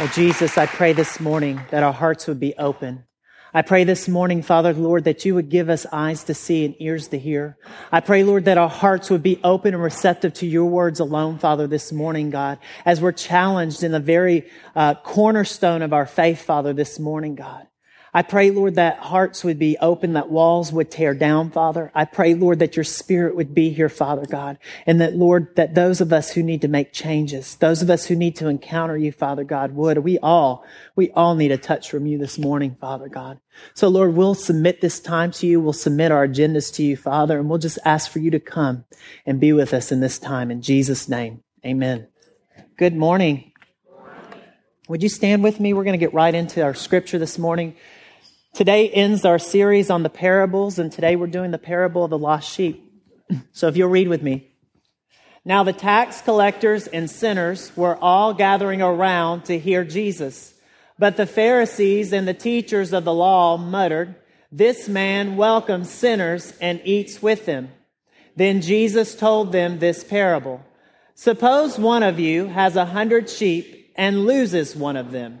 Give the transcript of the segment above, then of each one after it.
Oh, Jesus, I pray this morning that our hearts would be open. I pray this morning, Father, Lord, that you would give us eyes to see and ears to hear. I pray, Lord, that our hearts would be open and receptive to your words alone, Father, this morning, God, as we're challenged in the very uh, cornerstone of our faith, Father, this morning, God. I pray, Lord, that hearts would be open, that walls would tear down, Father. I pray, Lord, that your spirit would be here, Father God. And that, Lord, that those of us who need to make changes, those of us who need to encounter you, Father God, would. We all, we all need a touch from you this morning, Father God. So, Lord, we'll submit this time to you. We'll submit our agendas to you, Father, and we'll just ask for you to come and be with us in this time. In Jesus' name, amen. Good morning. Would you stand with me? We're going to get right into our scripture this morning. Today ends our series on the parables, and today we're doing the parable of the lost sheep. So if you'll read with me. Now the tax collectors and sinners were all gathering around to hear Jesus. But the Pharisees and the teachers of the law muttered, This man welcomes sinners and eats with them. Then Jesus told them this parable. Suppose one of you has a hundred sheep and loses one of them.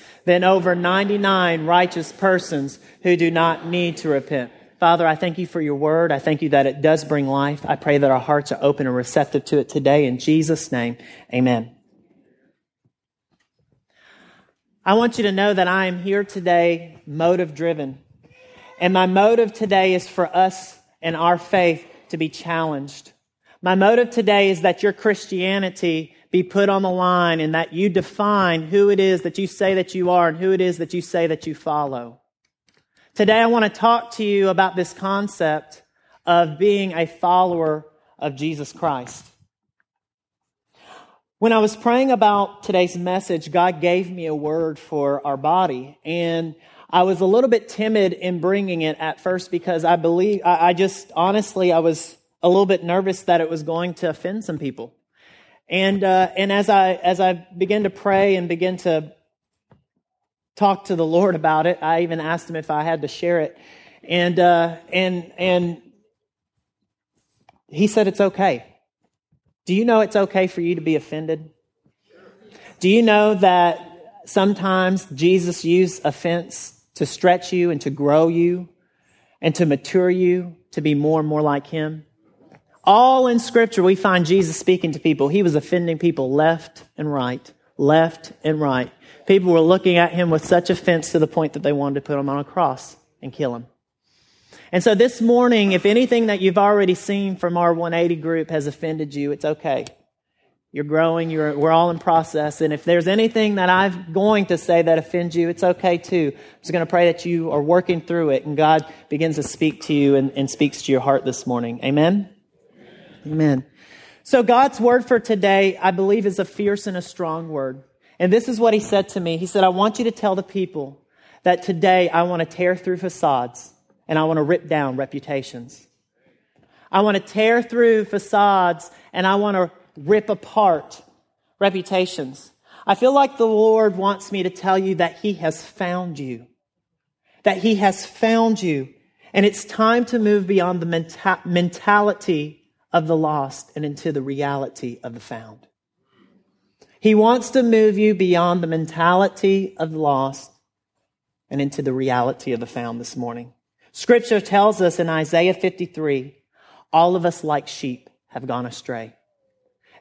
than over 99 righteous persons who do not need to repent. Father, I thank you for your word. I thank you that it does bring life. I pray that our hearts are open and receptive to it today. In Jesus' name, amen. I want you to know that I am here today motive driven. And my motive today is for us and our faith to be challenged. My motive today is that your Christianity be put on the line and that you define who it is that you say that you are and who it is that you say that you follow. Today, I want to talk to you about this concept of being a follower of Jesus Christ. When I was praying about today's message, God gave me a word for our body. And I was a little bit timid in bringing it at first because I believe, I just honestly, I was a little bit nervous that it was going to offend some people. And, uh, and as I, as I began to pray and begin to talk to the Lord about it, I even asked him if I had to share it. And, uh, and, and he said it's okay. Do you know it's okay for you to be offended? Do you know that sometimes Jesus used offense to stretch you and to grow you and to mature you to be more and more like him? All in scripture, we find Jesus speaking to people. He was offending people left and right, left and right. People were looking at him with such offense to the point that they wanted to put him on a cross and kill him. And so this morning, if anything that you've already seen from our 180 group has offended you, it's okay. You're growing, you're, we're all in process. And if there's anything that I'm going to say that offends you, it's okay too. I'm just going to pray that you are working through it and God begins to speak to you and, and speaks to your heart this morning. Amen? Amen. So God's word for today, I believe, is a fierce and a strong word. And this is what he said to me. He said, I want you to tell the people that today I want to tear through facades and I want to rip down reputations. I want to tear through facades and I want to rip apart reputations. I feel like the Lord wants me to tell you that he has found you. That he has found you. And it's time to move beyond the menta- mentality of the lost and into the reality of the found. He wants to move you beyond the mentality of the lost and into the reality of the found this morning. Scripture tells us in Isaiah 53, all of us like sheep have gone astray.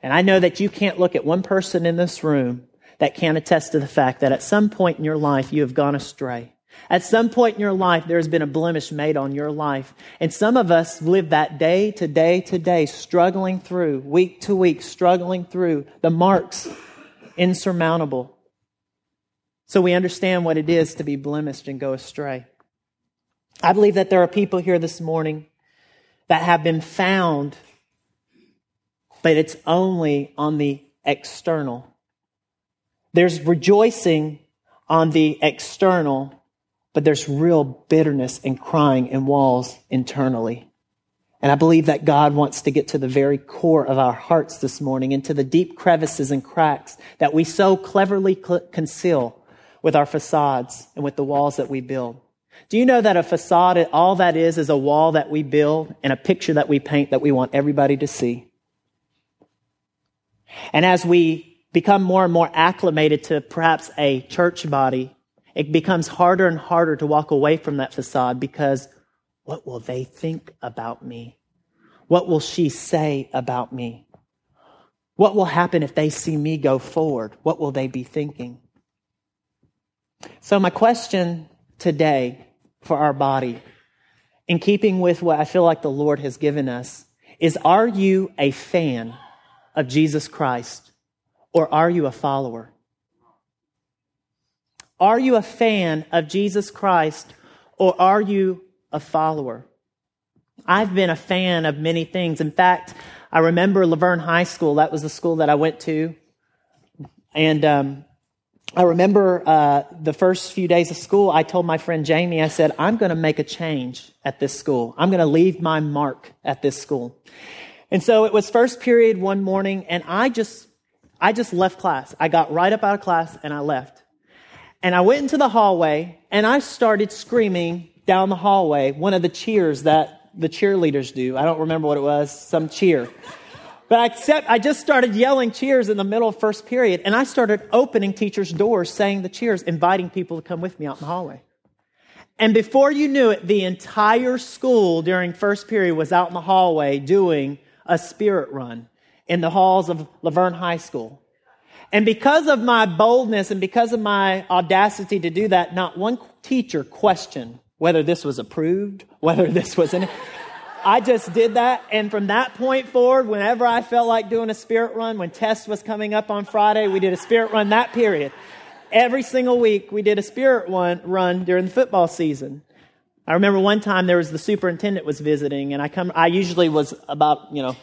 And I know that you can't look at one person in this room that can't attest to the fact that at some point in your life you have gone astray. At some point in your life, there has been a blemish made on your life. And some of us live that day to day to day, struggling through, week to week, struggling through the marks insurmountable. So we understand what it is to be blemished and go astray. I believe that there are people here this morning that have been found, but it's only on the external. There's rejoicing on the external, but there's real bitterness and crying and walls internally. And I believe that God wants to get to the very core of our hearts this morning, into the deep crevices and cracks that we so cleverly conceal with our facades and with the walls that we build. Do you know that a facade, all that is, is a wall that we build and a picture that we paint that we want everybody to see? And as we become more and more acclimated to perhaps a church body, it becomes harder and harder to walk away from that facade because what will they think about me? What will she say about me? What will happen if they see me go forward? What will they be thinking? So, my question today for our body, in keeping with what I feel like the Lord has given us, is Are you a fan of Jesus Christ or are you a follower? Are you a fan of Jesus Christ or are you a follower? I've been a fan of many things. In fact, I remember La Vergne High School. That was the school that I went to. And um, I remember uh, the first few days of school, I told my friend Jamie, I said, I'm going to make a change at this school. I'm going to leave my mark at this school. And so it was first period one morning, and I just, I just left class. I got right up out of class and I left. And I went into the hallway and I started screaming down the hallway one of the cheers that the cheerleaders do. I don't remember what it was, some cheer. But I, I just started yelling cheers in the middle of first period, and I started opening teachers' doors, saying the cheers, inviting people to come with me out in the hallway. And before you knew it, the entire school during first period was out in the hallway doing a spirit run in the halls of La Vergne High School. And because of my boldness and because of my audacity to do that, not one teacher questioned whether this was approved, whether this was in I just did that. And from that point forward, whenever I felt like doing a spirit run, when test was coming up on Friday, we did a spirit run that period. Every single week, we did a spirit one, run during the football season. I remember one time there was the superintendent was visiting, and I come. I usually was about you know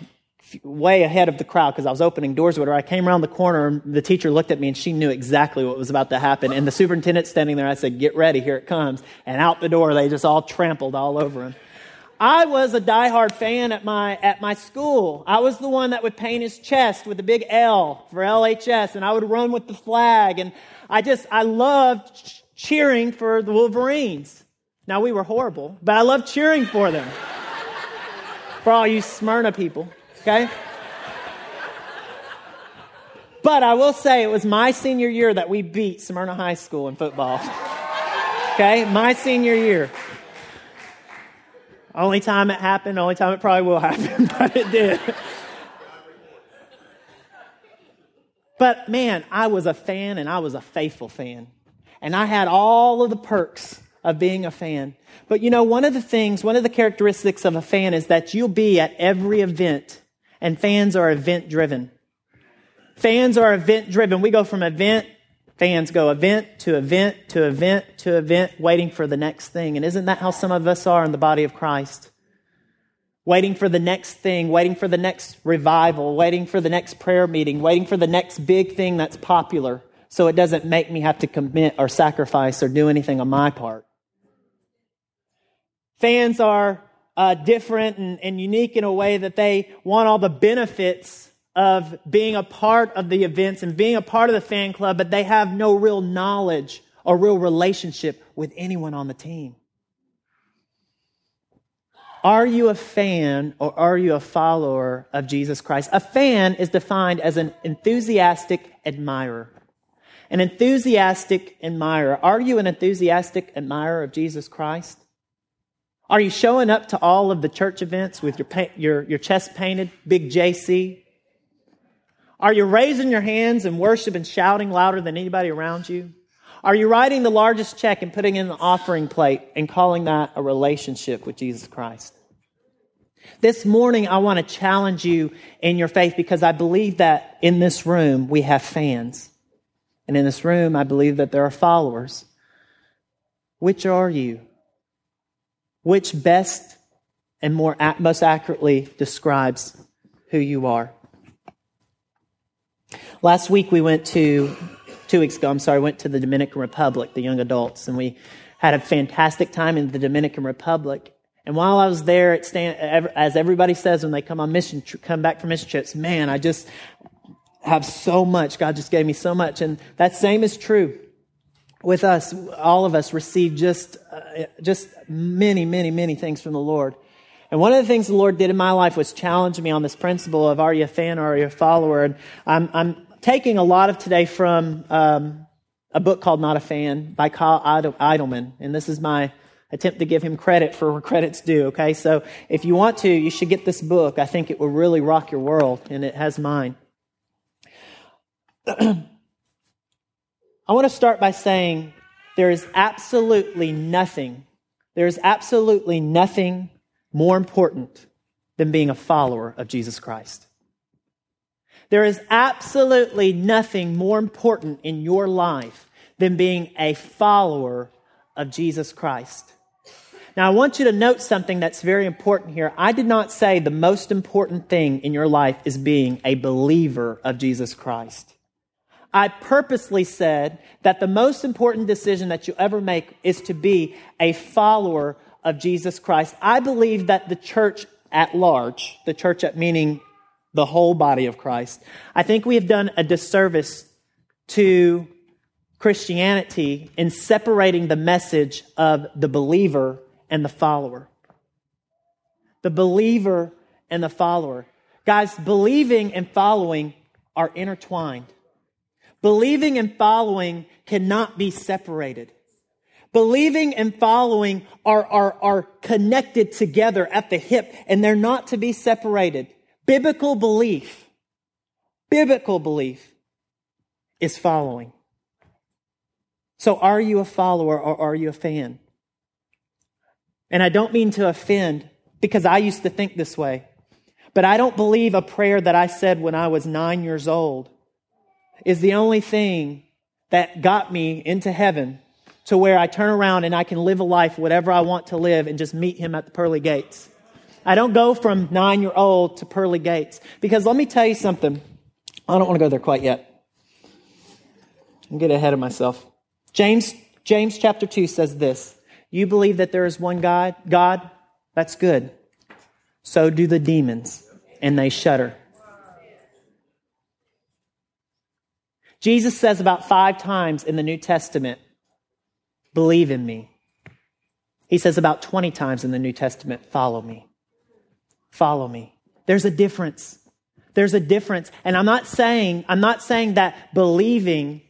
way ahead of the crowd because I was opening doors with her. I came around the corner, and the teacher looked at me, and she knew exactly what was about to happen. And the superintendent standing there, I said, "Get ready, here it comes!" And out the door, they just all trampled all over him. I was a diehard fan at my, at my school. I was the one that would paint his chest with a big L for LHS and I would run with the flag. And I just, I loved cheering for the Wolverines. Now we were horrible, but I loved cheering for them. for all you Smyrna people, okay? But I will say it was my senior year that we beat Smyrna High School in football. okay? My senior year. Only time it happened, only time it probably will happen, but it did. but man, I was a fan and I was a faithful fan. And I had all of the perks of being a fan. But you know, one of the things, one of the characteristics of a fan is that you'll be at every event, and fans are event driven. Fans are event driven. We go from event Fans go event to event to event to event, waiting for the next thing. And isn't that how some of us are in the body of Christ? Waiting for the next thing, waiting for the next revival, waiting for the next prayer meeting, waiting for the next big thing that's popular so it doesn't make me have to commit or sacrifice or do anything on my part. Fans are uh, different and, and unique in a way that they want all the benefits of being a part of the events and being a part of the fan club, but they have no real knowledge or real relationship with anyone on the team. Are you a fan or are you a follower of Jesus Christ? A fan is defined as an enthusiastic admirer. An enthusiastic admirer. Are you an enthusiastic admirer of Jesus Christ? Are you showing up to all of the church events with your, your, your chest painted, big JC? Are you raising your hands and worship and shouting louder than anybody around you? Are you writing the largest check and putting in the offering plate and calling that a relationship with Jesus Christ? This morning, I want to challenge you in your faith because I believe that in this room we have fans. And in this room, I believe that there are followers. Which are you? Which best and more, most accurately describes who you are? Last week we went to two weeks ago, I'm sorry, went to the Dominican Republic, the young adults, and we had a fantastic time in the Dominican Republic. And while I was there, it stand, as everybody says when they come on mission, come back from mission trips, man, I just have so much. God just gave me so much. And that same is true with us. All of us receive just, uh, just many, many, many things from the Lord. And one of the things the Lord did in my life was challenge me on this principle of are you a fan or are you a follower? And I'm, I'm taking a lot of today from um, a book called Not a Fan by Kyle Idleman. And this is my attempt to give him credit for where credit's due, okay? So if you want to, you should get this book. I think it will really rock your world, and it has mine. I want to start by saying there is absolutely nothing, there is absolutely nothing more important than being a follower of Jesus Christ. There is absolutely nothing more important in your life than being a follower of Jesus Christ. Now, I want you to note something that's very important here. I did not say the most important thing in your life is being a believer of Jesus Christ. I purposely said that the most important decision that you ever make is to be a follower of Jesus Christ. I believe that the church at large, the church at meaning the whole body of Christ, I think we have done a disservice to Christianity in separating the message of the believer and the follower. The believer and the follower. Guys, believing and following are intertwined. Believing and following cannot be separated. Believing and following are, are, are connected together at the hip and they're not to be separated. Biblical belief, biblical belief is following. So are you a follower or are you a fan? And I don't mean to offend because I used to think this way. But I don't believe a prayer that I said when I was nine years old is the only thing that got me into heaven to where I turn around and I can live a life whatever I want to live and just meet him at the pearly gates. I don't go from nine year old to pearly gates because let me tell you something. I don't want to go there quite yet. I'm getting ahead of myself. James, James chapter 2 says this You believe that there is one God? God? That's good. So do the demons, and they shudder. Jesus says about five times in the New Testament, Believe in me. He says about 20 times in the New Testament, Follow me. Follow me. There's a difference. There's a difference. And I'm not saying, I'm not saying that believing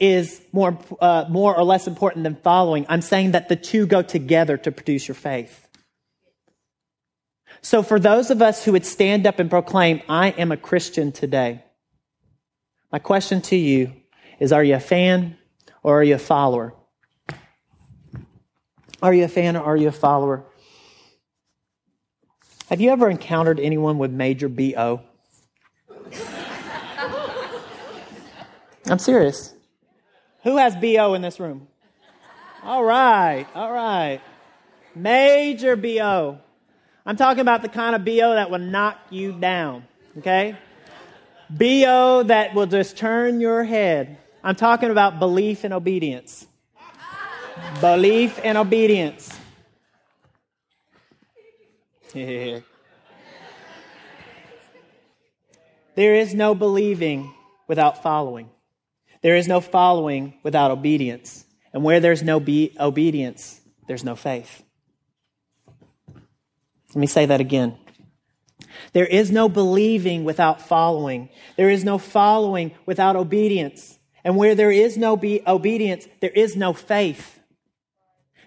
is more, uh, more or less important than following. I'm saying that the two go together to produce your faith. So for those of us who would stand up and proclaim, I am a Christian today, my question to you is, are you a fan or are you a follower? Are you a fan or are you a follower? Have you ever encountered anyone with major BO? I'm serious. Who has BO in this room? All right, all right. Major BO. I'm talking about the kind of BO that will knock you down, okay? BO that will just turn your head. I'm talking about belief and obedience. belief and obedience. there is no believing without following. There is no following without obedience. And where there's no be- obedience, there's no faith. Let me say that again. There is no believing without following. There is no following without obedience. And where there is no be- obedience, there is no faith.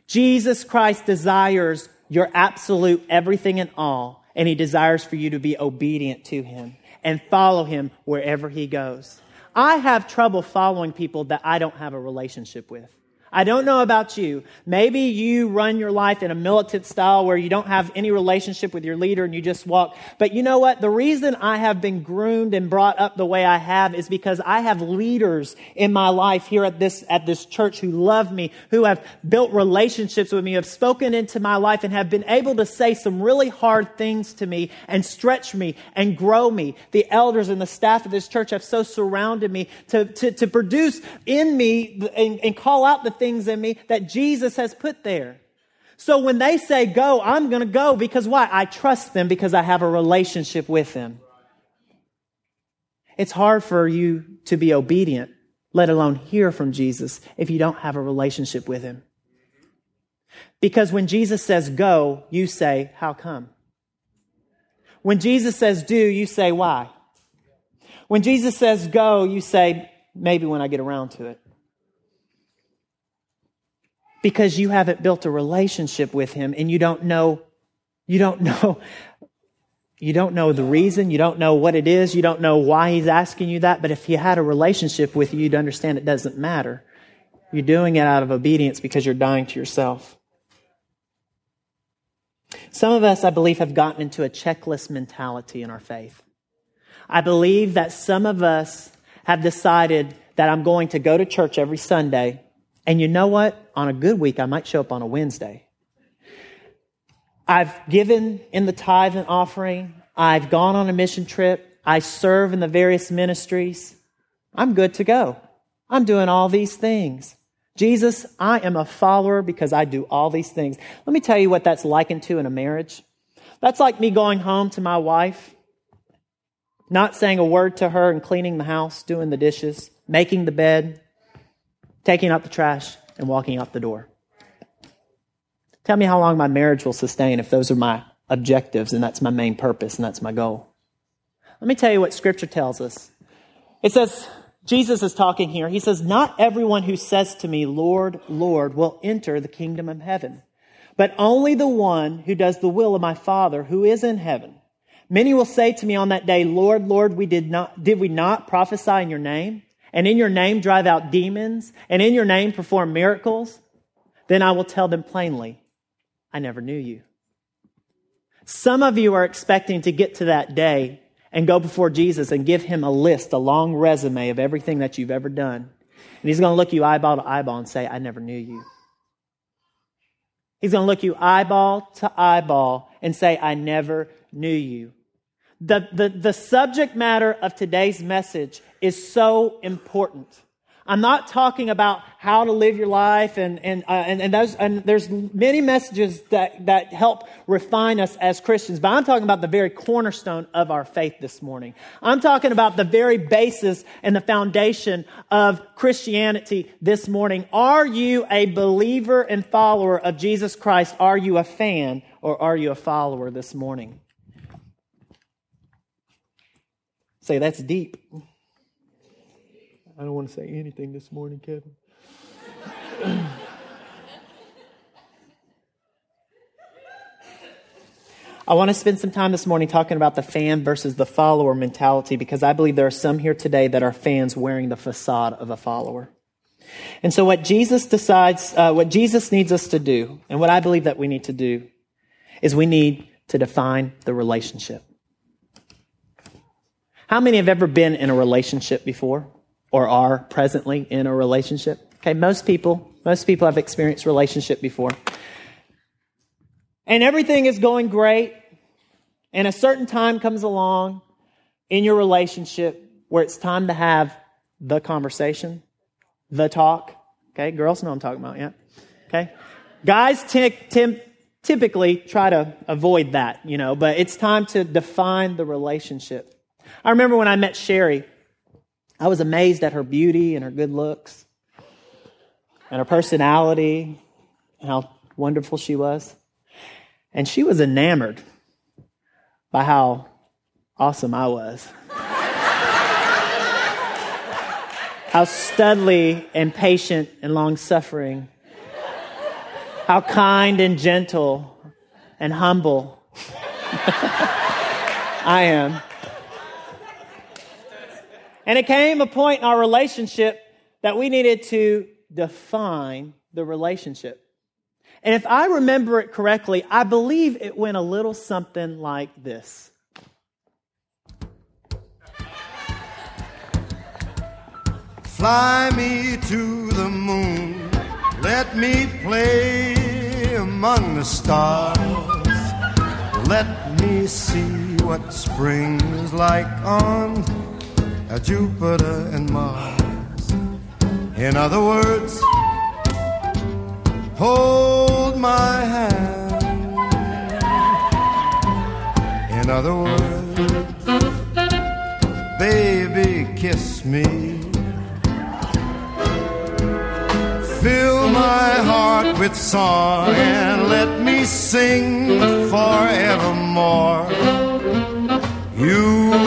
Jesus Christ desires your absolute everything and all, and he desires for you to be obedient to him and follow him wherever he goes. I have trouble following people that I don't have a relationship with. I don't know about you. Maybe you run your life in a militant style where you don't have any relationship with your leader and you just walk. But you know what? The reason I have been groomed and brought up the way I have is because I have leaders in my life here at this, at this church who love me, who have built relationships with me, have spoken into my life and have been able to say some really hard things to me and stretch me and grow me. The elders and the staff of this church have so surrounded me to, to, to produce in me and, and call out the things in me that Jesus has put there. So when they say go, I'm going to go because why? I trust them because I have a relationship with them. It's hard for you to be obedient, let alone hear from Jesus, if you don't have a relationship with him. Because when Jesus says go, you say, how come? When Jesus says do, you say, why? When Jesus says go, you say, maybe when I get around to it because you haven't built a relationship with him and you don't know you don't know you don't know the reason you don't know what it is you don't know why he's asking you that but if he had a relationship with you you'd understand it doesn't matter. You're doing it out of obedience because you're dying to yourself. Some of us i believe have gotten into a checklist mentality in our faith. I believe that some of us have decided that i'm going to go to church every sunday and you know what? On a good week, I might show up on a Wednesday. I've given in the tithe and offering. I've gone on a mission trip. I serve in the various ministries. I'm good to go. I'm doing all these things. Jesus, I am a follower because I do all these things. Let me tell you what that's likened to in a marriage. That's like me going home to my wife, not saying a word to her and cleaning the house, doing the dishes, making the bed, taking out the trash, and walking out the door. Tell me how long my marriage will sustain if those are my objectives and that's my main purpose and that's my goal. Let me tell you what Scripture tells us. It says, Jesus is talking here. He says, Not everyone who says to me, Lord, Lord, will enter the kingdom of heaven, but only the one who does the will of my Father who is in heaven. Many will say to me on that day, Lord, Lord, we did not, did we not prophesy in your name? And in your name drive out demons, and in your name perform miracles, then I will tell them plainly, I never knew you. Some of you are expecting to get to that day and go before Jesus and give him a list, a long resume of everything that you've ever done. And he's going to look you eyeball to eyeball and say, I never knew you. He's going to look you eyeball to eyeball and say, I never knew you. The, the, the subject matter of today's message is so important. I'm not talking about how to live your life, and, and, uh, and, and, those, and there's many messages that, that help refine us as Christians, but I'm talking about the very cornerstone of our faith this morning. I'm talking about the very basis and the foundation of Christianity this morning. Are you a believer and follower of Jesus Christ? Are you a fan or are you a follower this morning? Say, that's deep. I don't want to say anything this morning, Kevin. I want to spend some time this morning talking about the fan versus the follower mentality because I believe there are some here today that are fans wearing the facade of a follower. And so, what Jesus decides, uh, what Jesus needs us to do, and what I believe that we need to do, is we need to define the relationship. How many have ever been in a relationship before or are presently in a relationship? Okay, most people, most people have experienced relationship before. And everything is going great. And a certain time comes along in your relationship where it's time to have the conversation, the talk. Okay, girls know I'm talking about, yeah? Okay. Guys t- t- typically try to avoid that, you know, but it's time to define the relationship. I remember when I met Sherry, I was amazed at her beauty and her good looks and her personality and how wonderful she was. And she was enamored by how awesome I was. how studly and patient and long suffering. How kind and gentle and humble I am. And it came a point in our relationship that we needed to define the relationship. And if I remember it correctly, I believe it went a little something like this. Fly me to the moon, let me play among the stars. Let me see what spring is like on Jupiter and Mars. In other words, hold my hand. In other words, baby, kiss me. Fill my heart with song and let me sing forevermore. You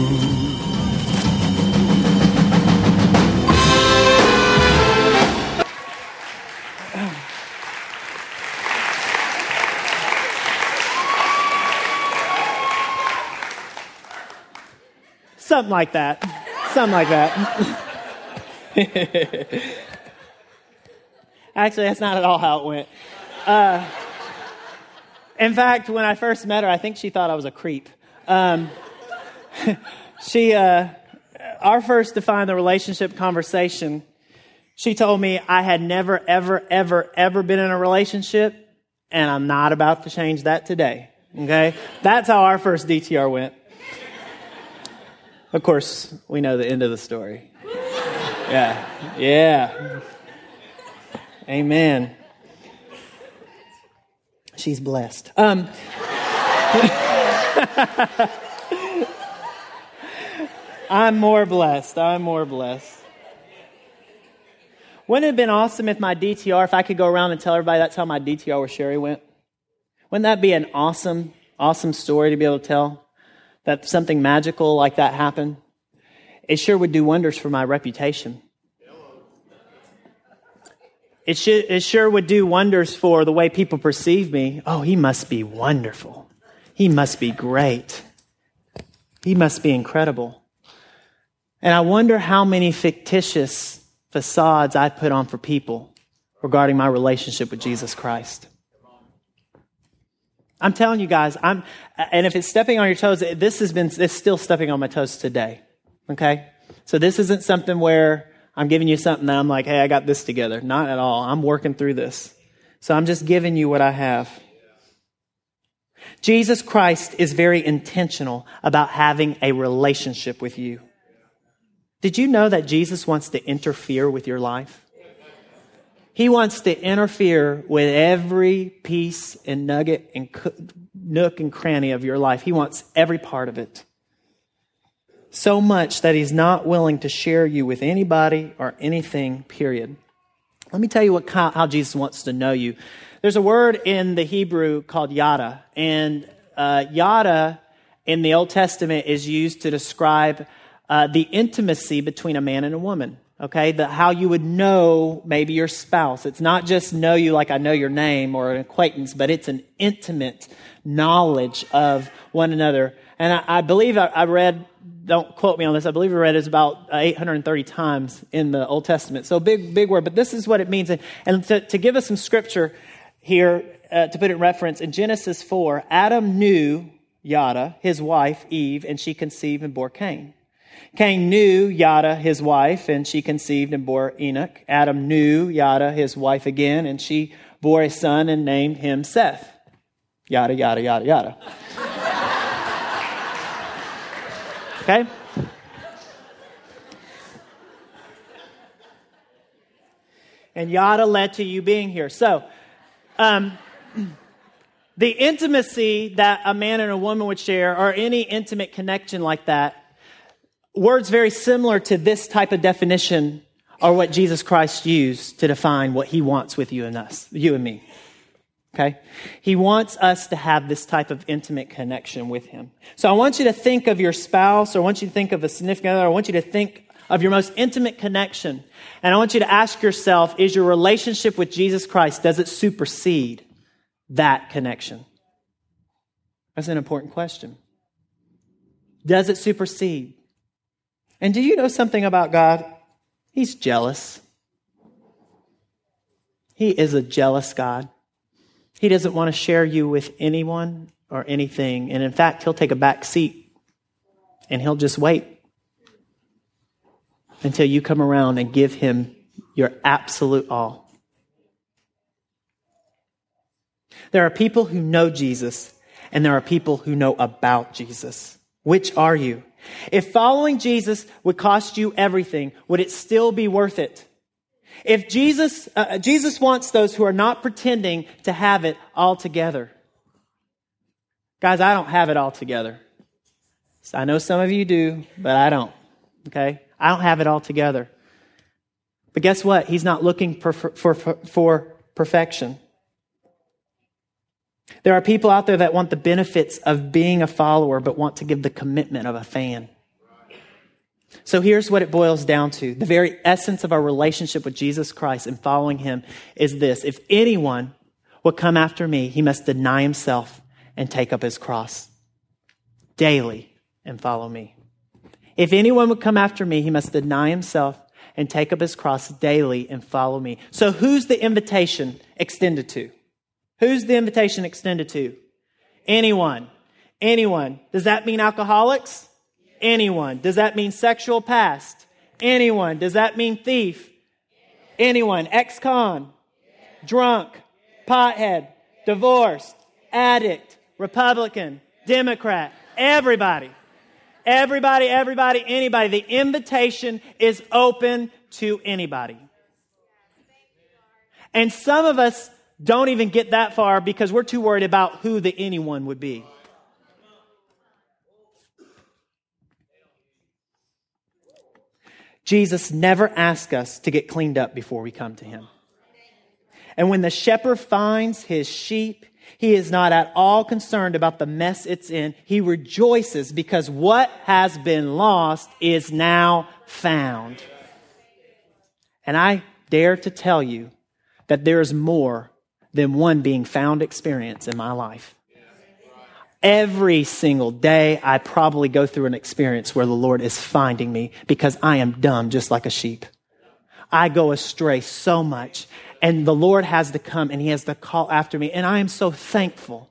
Something like that. Something like that. Actually, that's not at all how it went. Uh, in fact, when I first met her, I think she thought I was a creep. Um, she, uh, our first defined the relationship conversation, she told me I had never, ever, ever, ever been in a relationship, and I'm not about to change that today. Okay? That's how our first DTR went. Of course, we know the end of the story. Yeah. Yeah. Amen. She's blessed. Um, I'm more blessed. I'm more blessed. Wouldn't it have been awesome if my DTR, if I could go around and tell everybody that's how my DTR with Sherry went? Wouldn't that be an awesome, awesome story to be able to tell? That something magical like that happened? It sure would do wonders for my reputation. It, it sure would do wonders for the way people perceive me. Oh, he must be wonderful. He must be great. He must be incredible. And I wonder how many fictitious facades I put on for people regarding my relationship with Jesus Christ. I'm telling you guys, I'm, and if it's stepping on your toes, this has been, it's still stepping on my toes today. Okay? So this isn't something where I'm giving you something that I'm like, hey, I got this together. Not at all. I'm working through this. So I'm just giving you what I have. Jesus Christ is very intentional about having a relationship with you. Did you know that Jesus wants to interfere with your life? He wants to interfere with every piece and nugget and nook and cranny of your life. He wants every part of it. So much that he's not willing to share you with anybody or anything, period. Let me tell you what, how Jesus wants to know you. There's a word in the Hebrew called yada, and uh, yada in the Old Testament is used to describe uh, the intimacy between a man and a woman. Okay, the, how you would know maybe your spouse. It's not just know you like I know your name or an acquaintance, but it's an intimate knowledge of one another. And I, I believe I, I, read, don't quote me on this, I believe I read is about 830 times in the Old Testament. So big, big word, but this is what it means. And, and to, to, give us some scripture here, uh, to put it in reference, in Genesis 4, Adam knew Yada, his wife, Eve, and she conceived and bore Cain. Cain knew Yada, his wife, and she conceived and bore Enoch. Adam knew Yada, his wife again, and she bore a son and named him Seth. Yada, yada, yada, yada. okay? And yada led to you being here. So, um, the intimacy that a man and a woman would share, or any intimate connection like that, Words very similar to this type of definition are what Jesus Christ used to define what he wants with you and us, you and me. Okay? He wants us to have this type of intimate connection with him. So I want you to think of your spouse, or I want you to think of a significant other, I want you to think of your most intimate connection. And I want you to ask yourself, is your relationship with Jesus Christ, does it supersede that connection? That's an important question. Does it supersede? And do you know something about God? He's jealous. He is a jealous God. He doesn't want to share you with anyone or anything. And in fact, he'll take a back seat and he'll just wait until you come around and give him your absolute all. There are people who know Jesus, and there are people who know about Jesus. Which are you? If following Jesus would cost you everything, would it still be worth it? If Jesus, uh, Jesus wants those who are not pretending to have it all together. Guys, I don't have it all together. I know some of you do, but I don't. Okay? I don't have it all together. But guess what? He's not looking for, for, for, for perfection. There are people out there that want the benefits of being a follower, but want to give the commitment of a fan. So here's what it boils down to. The very essence of our relationship with Jesus Christ and following him is this. If anyone will come after me, he must deny himself and take up his cross daily and follow me. If anyone would come after me, he must deny himself and take up his cross daily and follow me. So who's the invitation extended to? Who's the invitation extended to? Anyone. Anyone. Does that mean alcoholics? Anyone. Does that mean sexual past? Anyone. Does that mean thief? Anyone. Ex-con. Drunk. Pothead. Divorced. Addict. Republican. Democrat. Everybody. Everybody, everybody, anybody. The invitation is open to anybody. And some of us don't even get that far because we're too worried about who the anyone would be. Jesus never asks us to get cleaned up before we come to him. And when the shepherd finds his sheep, he is not at all concerned about the mess it's in. He rejoices because what has been lost is now found. And I dare to tell you that there is more than one being found experience in my life. Every single day, I probably go through an experience where the Lord is finding me because I am dumb just like a sheep. I go astray so much and the Lord has to come and he has to call after me. And I am so thankful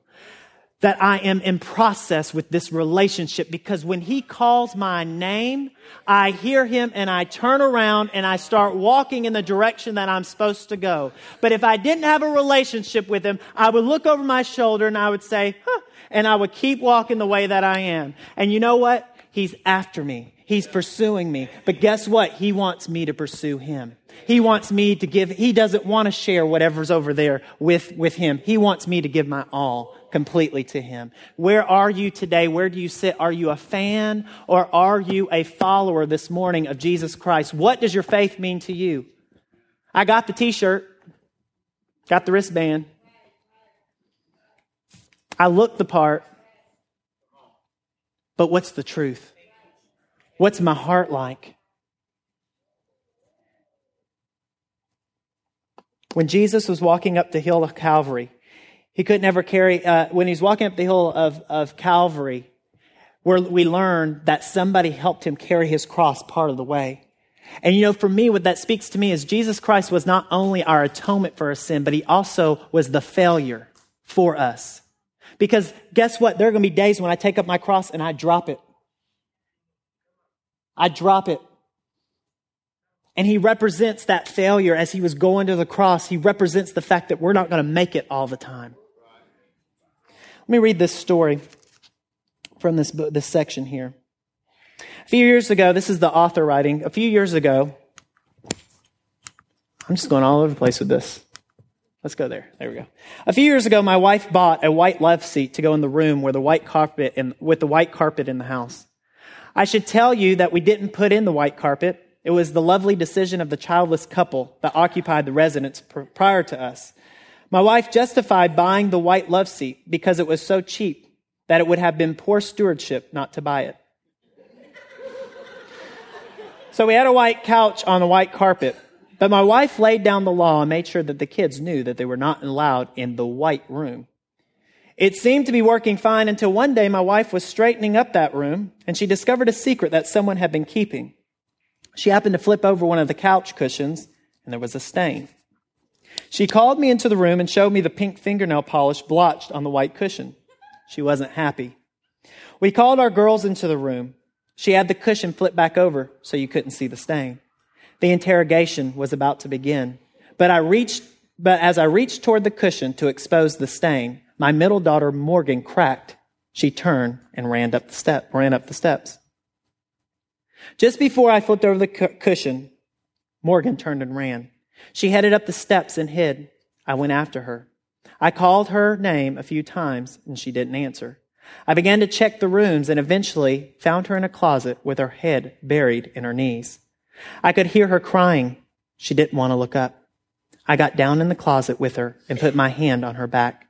that I am in process with this relationship because when he calls my name, I hear him and I turn around and I start walking in the direction that I'm supposed to go. But if I didn't have a relationship with him, I would look over my shoulder and I would say, huh, and I would keep walking the way that I am. And you know what? He's after me. He's pursuing me. But guess what? He wants me to pursue him. He wants me to give, he doesn't want to share whatever's over there with, with him. He wants me to give my all completely to him. Where are you today? Where do you sit? Are you a fan or are you a follower this morning of Jesus Christ? What does your faith mean to you? I got the t-shirt, got the wristband. I look the part, but what's the truth? What's my heart like? When Jesus was walking up the hill of Calvary, he could never carry, uh, when he's walking up the hill of, of Calvary, where we learn that somebody helped him carry his cross part of the way. And you know, for me, what that speaks to me is Jesus Christ was not only our atonement for our sin, but he also was the failure for us. Because guess what? There are going to be days when I take up my cross and I drop it. I drop it. And he represents that failure as he was going to the cross. He represents the fact that we're not going to make it all the time. Let me read this story from this, book, this section here. A few years ago, this is the author writing. A few years ago, I'm just going all over the place with this. Let's go there. There we go. A few years ago, my wife bought a white love seat to go in the room where the white carpet in, with the white carpet in the house. I should tell you that we didn't put in the white carpet. It was the lovely decision of the childless couple that occupied the residence pr- prior to us. My wife justified buying the white love seat because it was so cheap that it would have been poor stewardship not to buy it. So we had a white couch on the white carpet, but my wife laid down the law and made sure that the kids knew that they were not allowed in the white room. It seemed to be working fine until one day my wife was straightening up that room and she discovered a secret that someone had been keeping. She happened to flip over one of the couch cushions and there was a stain. She called me into the room and showed me the pink fingernail polish blotched on the white cushion. She wasn't happy. We called our girls into the room. She had the cushion flipped back over so you couldn't see the stain. The interrogation was about to begin, but I reached, but as I reached toward the cushion to expose the stain, my middle daughter Morgan cracked. She turned and ran up the step, ran up the steps. Just before I flipped over the cu- cushion, Morgan turned and ran. She headed up the steps and hid. I went after her. I called her name a few times and she didn't answer. I began to check the rooms and eventually found her in a closet with her head buried in her knees. I could hear her crying. She didn't want to look up. I got down in the closet with her and put my hand on her back.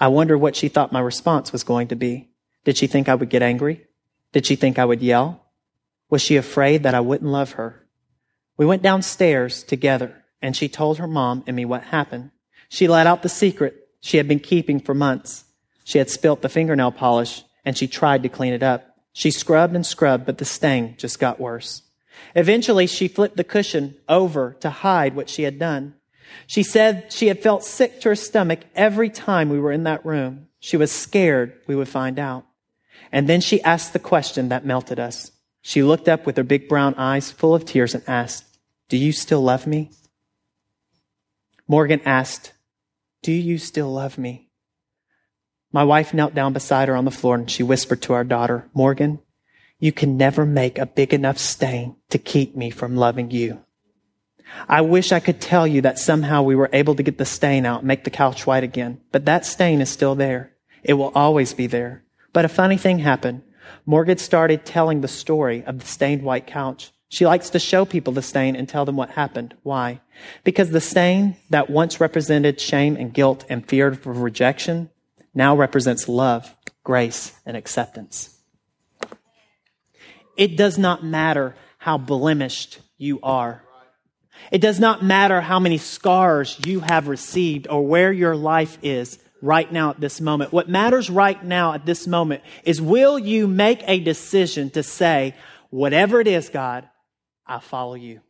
I wonder what she thought my response was going to be. Did she think I would get angry? Did she think I would yell? Was she afraid that I wouldn't love her? We went downstairs together and she told her mom and me what happened. She let out the secret she had been keeping for months. She had spilt the fingernail polish and she tried to clean it up. She scrubbed and scrubbed, but the stain just got worse. Eventually, she flipped the cushion over to hide what she had done. She said she had felt sick to her stomach every time we were in that room. She was scared we would find out. And then she asked the question that melted us. She looked up with her big brown eyes full of tears and asked, Do you still love me? Morgan asked, Do you still love me? My wife knelt down beside her on the floor and she whispered to our daughter, Morgan, you can never make a big enough stain to keep me from loving you. I wish I could tell you that somehow we were able to get the stain out, make the couch white again, but that stain is still there. It will always be there. But a funny thing happened. Morgan started telling the story of the stained white couch. She likes to show people the stain and tell them what happened. Why? Because the stain that once represented shame and guilt and fear of rejection now represents love, grace, and acceptance. It does not matter how blemished you are. It does not matter how many scars you have received or where your life is right now at this moment. What matters right now at this moment is will you make a decision to say, whatever it is, God, I follow you.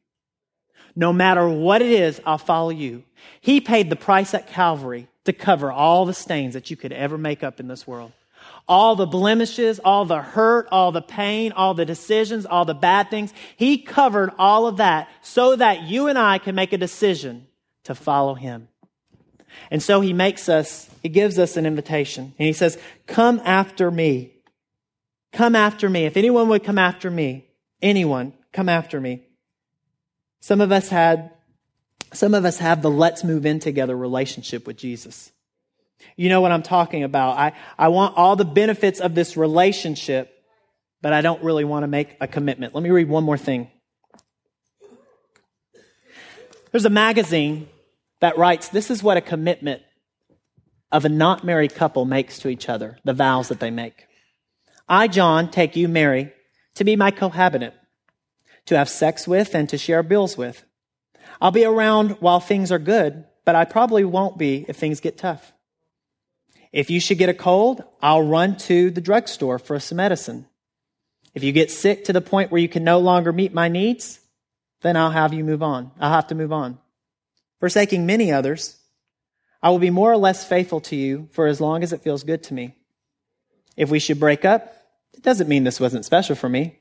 No matter what it is, I'll follow you. He paid the price at Calvary to cover all the stains that you could ever make up in this world. All the blemishes, all the hurt, all the pain, all the decisions, all the bad things. He covered all of that so that you and I can make a decision to follow him. And so he makes us, he gives us an invitation. And he says, Come after me. Come after me. If anyone would come after me, anyone, come after me. Some of us had some of us have the let's move in together relationship with Jesus. You know what I'm talking about. I, I want all the benefits of this relationship, but I don't really want to make a commitment. Let me read one more thing. There's a magazine that writes this is what a commitment of a not married couple makes to each other, the vows that they make. I, John, take you, Mary, to be my cohabitant, to have sex with and to share bills with. I'll be around while things are good, but I probably won't be if things get tough. If you should get a cold, I'll run to the drugstore for some medicine. If you get sick to the point where you can no longer meet my needs, then I'll have you move on. I'll have to move on. Forsaking many others, I will be more or less faithful to you for as long as it feels good to me. If we should break up, it doesn't mean this wasn't special for me.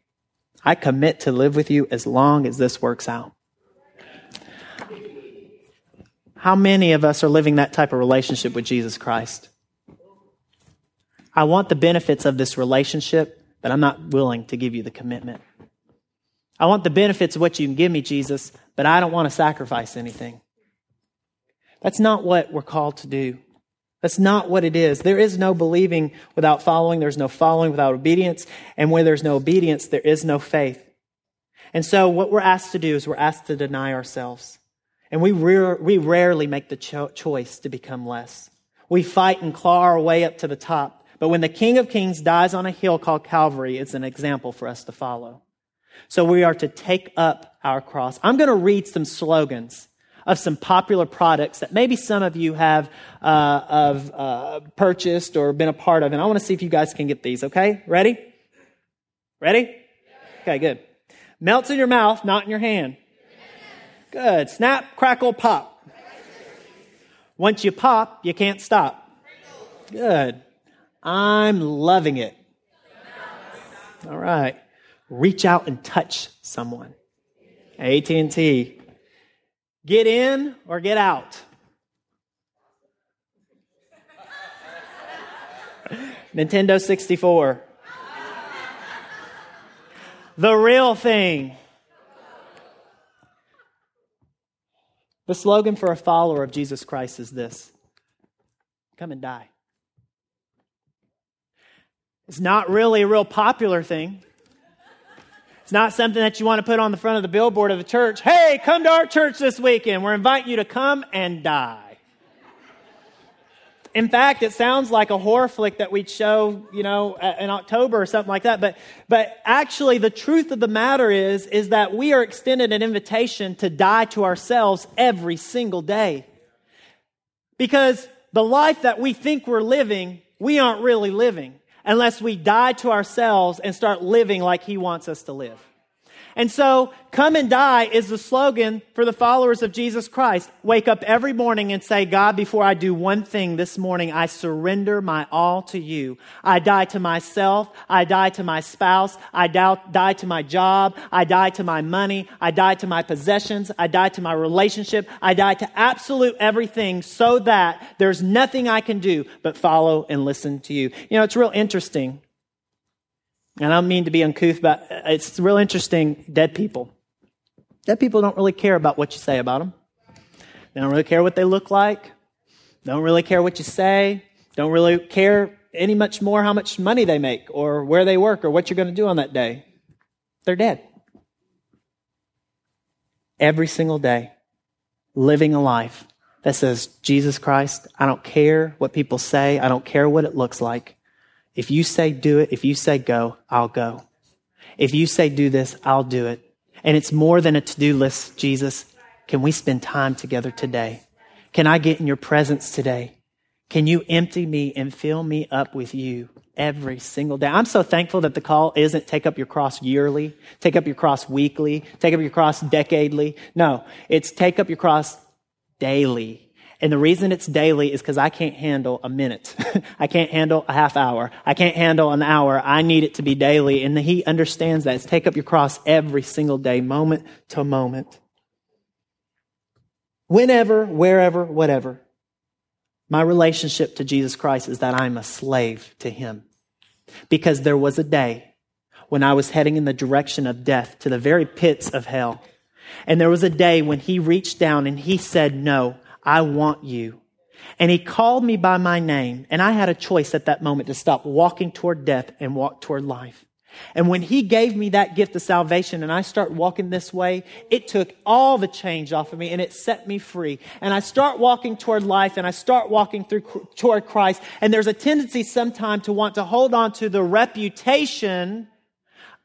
I commit to live with you as long as this works out. How many of us are living that type of relationship with Jesus Christ? I want the benefits of this relationship, but I'm not willing to give you the commitment. I want the benefits of what you can give me, Jesus, but I don't want to sacrifice anything. That's not what we're called to do. That's not what it is. There is no believing without following. There's no following without obedience. And where there's no obedience, there is no faith. And so what we're asked to do is we're asked to deny ourselves. And we, we rarely make the cho- choice to become less. We fight and claw our way up to the top. But when the King of Kings dies on a hill called Calvary, it's an example for us to follow. So we are to take up our cross. I'm going to read some slogans of some popular products that maybe some of you have uh, of, uh, purchased or been a part of. And I want to see if you guys can get these, okay? Ready? Ready? Okay, good. Melts in your mouth, not in your hand. Good. Snap, crackle, pop. Once you pop, you can't stop. Good. I'm loving it. All right. Reach out and touch someone. AT&T. Get in or get out. Nintendo 64. The real thing. The slogan for a follower of Jesus Christ is this come and die. It's not really a real popular thing. It's not something that you want to put on the front of the billboard of the church. Hey, come to our church this weekend. We're inviting you to come and die. In fact, it sounds like a horror flick that we'd show, you know, in October or something like that. But, but actually, the truth of the matter is, is that we are extended an invitation to die to ourselves every single day. Because the life that we think we're living, we aren't really living unless we die to ourselves and start living like He wants us to live. And so, come and die is the slogan for the followers of Jesus Christ. Wake up every morning and say, God, before I do one thing this morning, I surrender my all to you. I die to myself. I die to my spouse. I die to my job. I die to my money. I die to my possessions. I die to my relationship. I die to absolute everything so that there's nothing I can do but follow and listen to you. You know, it's real interesting and I don't mean to be uncouth, but it's real interesting. Dead people. Dead people don't really care about what you say about them. They don't really care what they look like. Don't really care what you say. Don't really care any much more how much money they make or where they work or what you're going to do on that day. They're dead. Every single day, living a life that says, Jesus Christ, I don't care what people say. I don't care what it looks like. If you say do it, if you say go, I'll go. If you say do this, I'll do it. And it's more than a to do list, Jesus. Can we spend time together today? Can I get in your presence today? Can you empty me and fill me up with you every single day? I'm so thankful that the call isn't take up your cross yearly, take up your cross weekly, take up your cross decadely. No, it's take up your cross daily and the reason it's daily is because I can't handle a minute. I can't handle a half hour. I can't handle an hour. I need it to be daily. And he understands that. It's take up your cross every single day, moment to moment. Whenever, wherever, whatever. My relationship to Jesus Christ is that I'm a slave to him. Because there was a day when I was heading in the direction of death to the very pits of hell. And there was a day when he reached down and he said, no, I want you. And he called me by my name. And I had a choice at that moment to stop walking toward death and walk toward life. And when he gave me that gift of salvation and I start walking this way, it took all the change off of me and it set me free. And I start walking toward life and I start walking through toward Christ. And there's a tendency sometimes to want to hold on to the reputation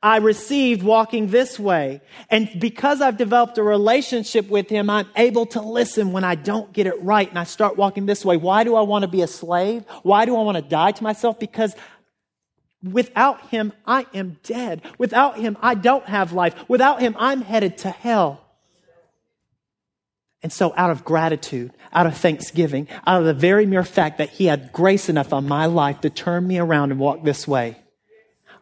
I received walking this way. And because I've developed a relationship with him, I'm able to listen when I don't get it right and I start walking this way. Why do I want to be a slave? Why do I want to die to myself? Because without him, I am dead. Without him, I don't have life. Without him, I'm headed to hell. And so, out of gratitude, out of thanksgiving, out of the very mere fact that he had grace enough on my life to turn me around and walk this way,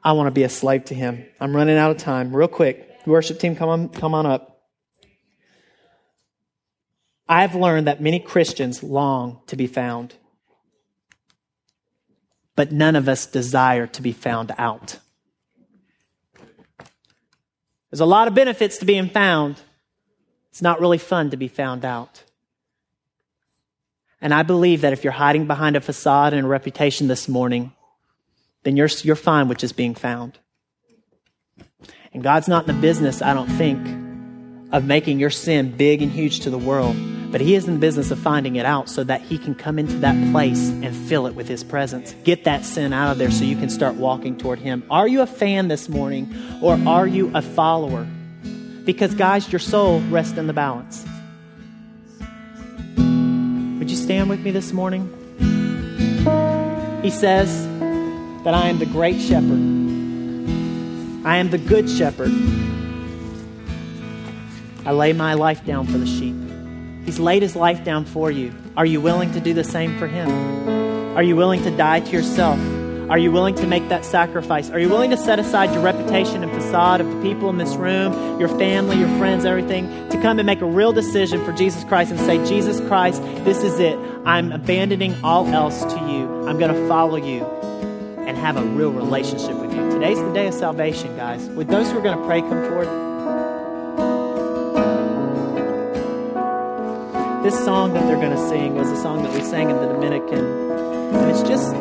I want to be a slave to him. I'm running out of time. Real quick, worship team, come on, come on up. I've learned that many Christians long to be found, but none of us desire to be found out. There's a lot of benefits to being found. It's not really fun to be found out. And I believe that if you're hiding behind a facade and a reputation this morning, then you're, you're fine with just being found. And God's not in the business, I don't think, of making your sin big and huge to the world. But He is in the business of finding it out so that He can come into that place and fill it with His presence. Get that sin out of there so you can start walking toward Him. Are you a fan this morning or are you a follower? Because, guys, your soul rests in the balance. Would you stand with me this morning? He says that I am the great shepherd. I am the good shepherd. I lay my life down for the sheep. He's laid his life down for you. Are you willing to do the same for him? Are you willing to die to yourself? Are you willing to make that sacrifice? Are you willing to set aside your reputation and facade of the people in this room, your family, your friends, everything, to come and make a real decision for Jesus Christ and say, Jesus Christ, this is it. I'm abandoning all else to you. I'm going to follow you have a real relationship with you. Today's the day of salvation, guys. Would those who are going to pray come forward? This song that they're going to sing was a song that we sang in the Dominican. And it's just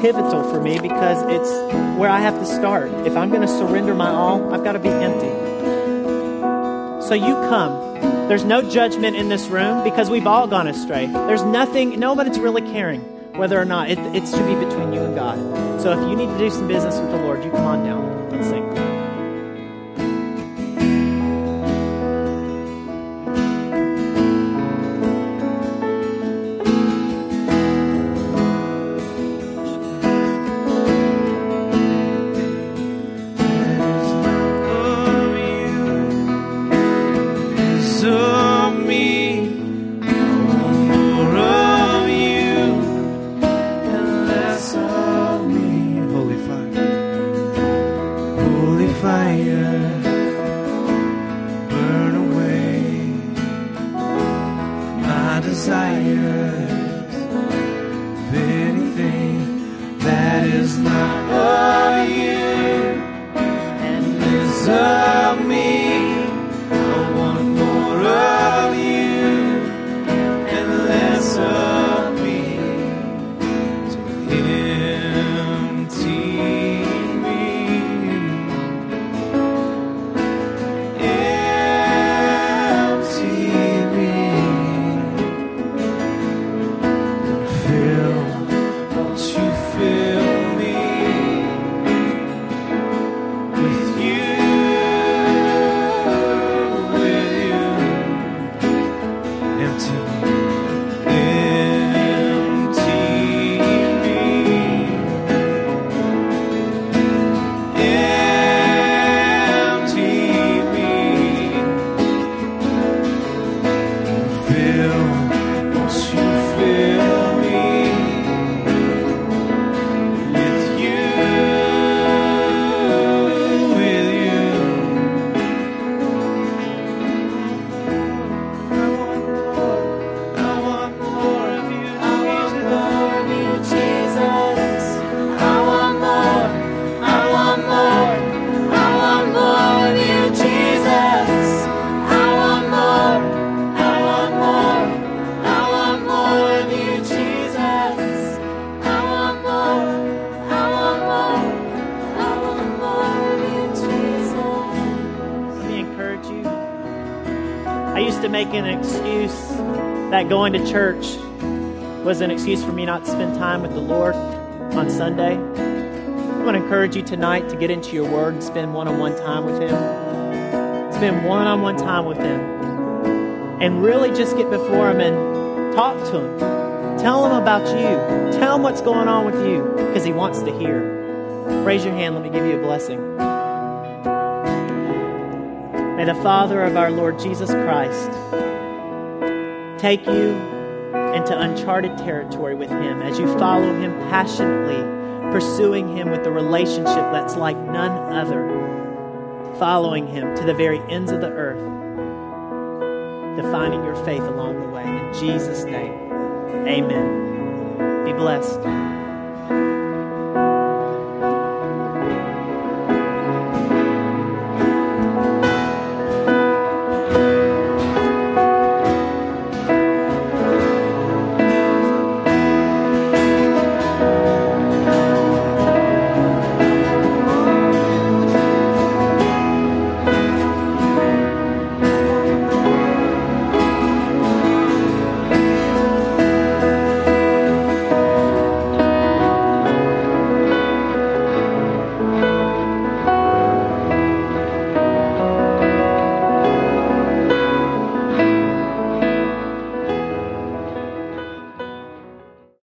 pivotal for me because it's where I have to start. If I'm going to surrender my all, I've got to be empty. So you come. There's no judgment in this room because we've all gone astray. There's nothing, nobody's really caring whether or not it, should be between you and God. So if you need to do some business with the Lord, you come on down and sing. That going to church was an excuse for me not to spend time with the Lord on Sunday. I want to encourage you tonight to get into your word and spend one on one time with Him. Spend one on one time with Him. And really just get before Him and talk to Him. Tell Him about you. Tell Him what's going on with you because He wants to hear. Raise your hand. Let me give you a blessing. May the Father of our Lord Jesus Christ take you into uncharted territory with Him as you follow Him passionately, pursuing Him with a relationship that's like none other, following Him to the very ends of the earth, defining your faith along the way. In Jesus' name, amen. Be blessed.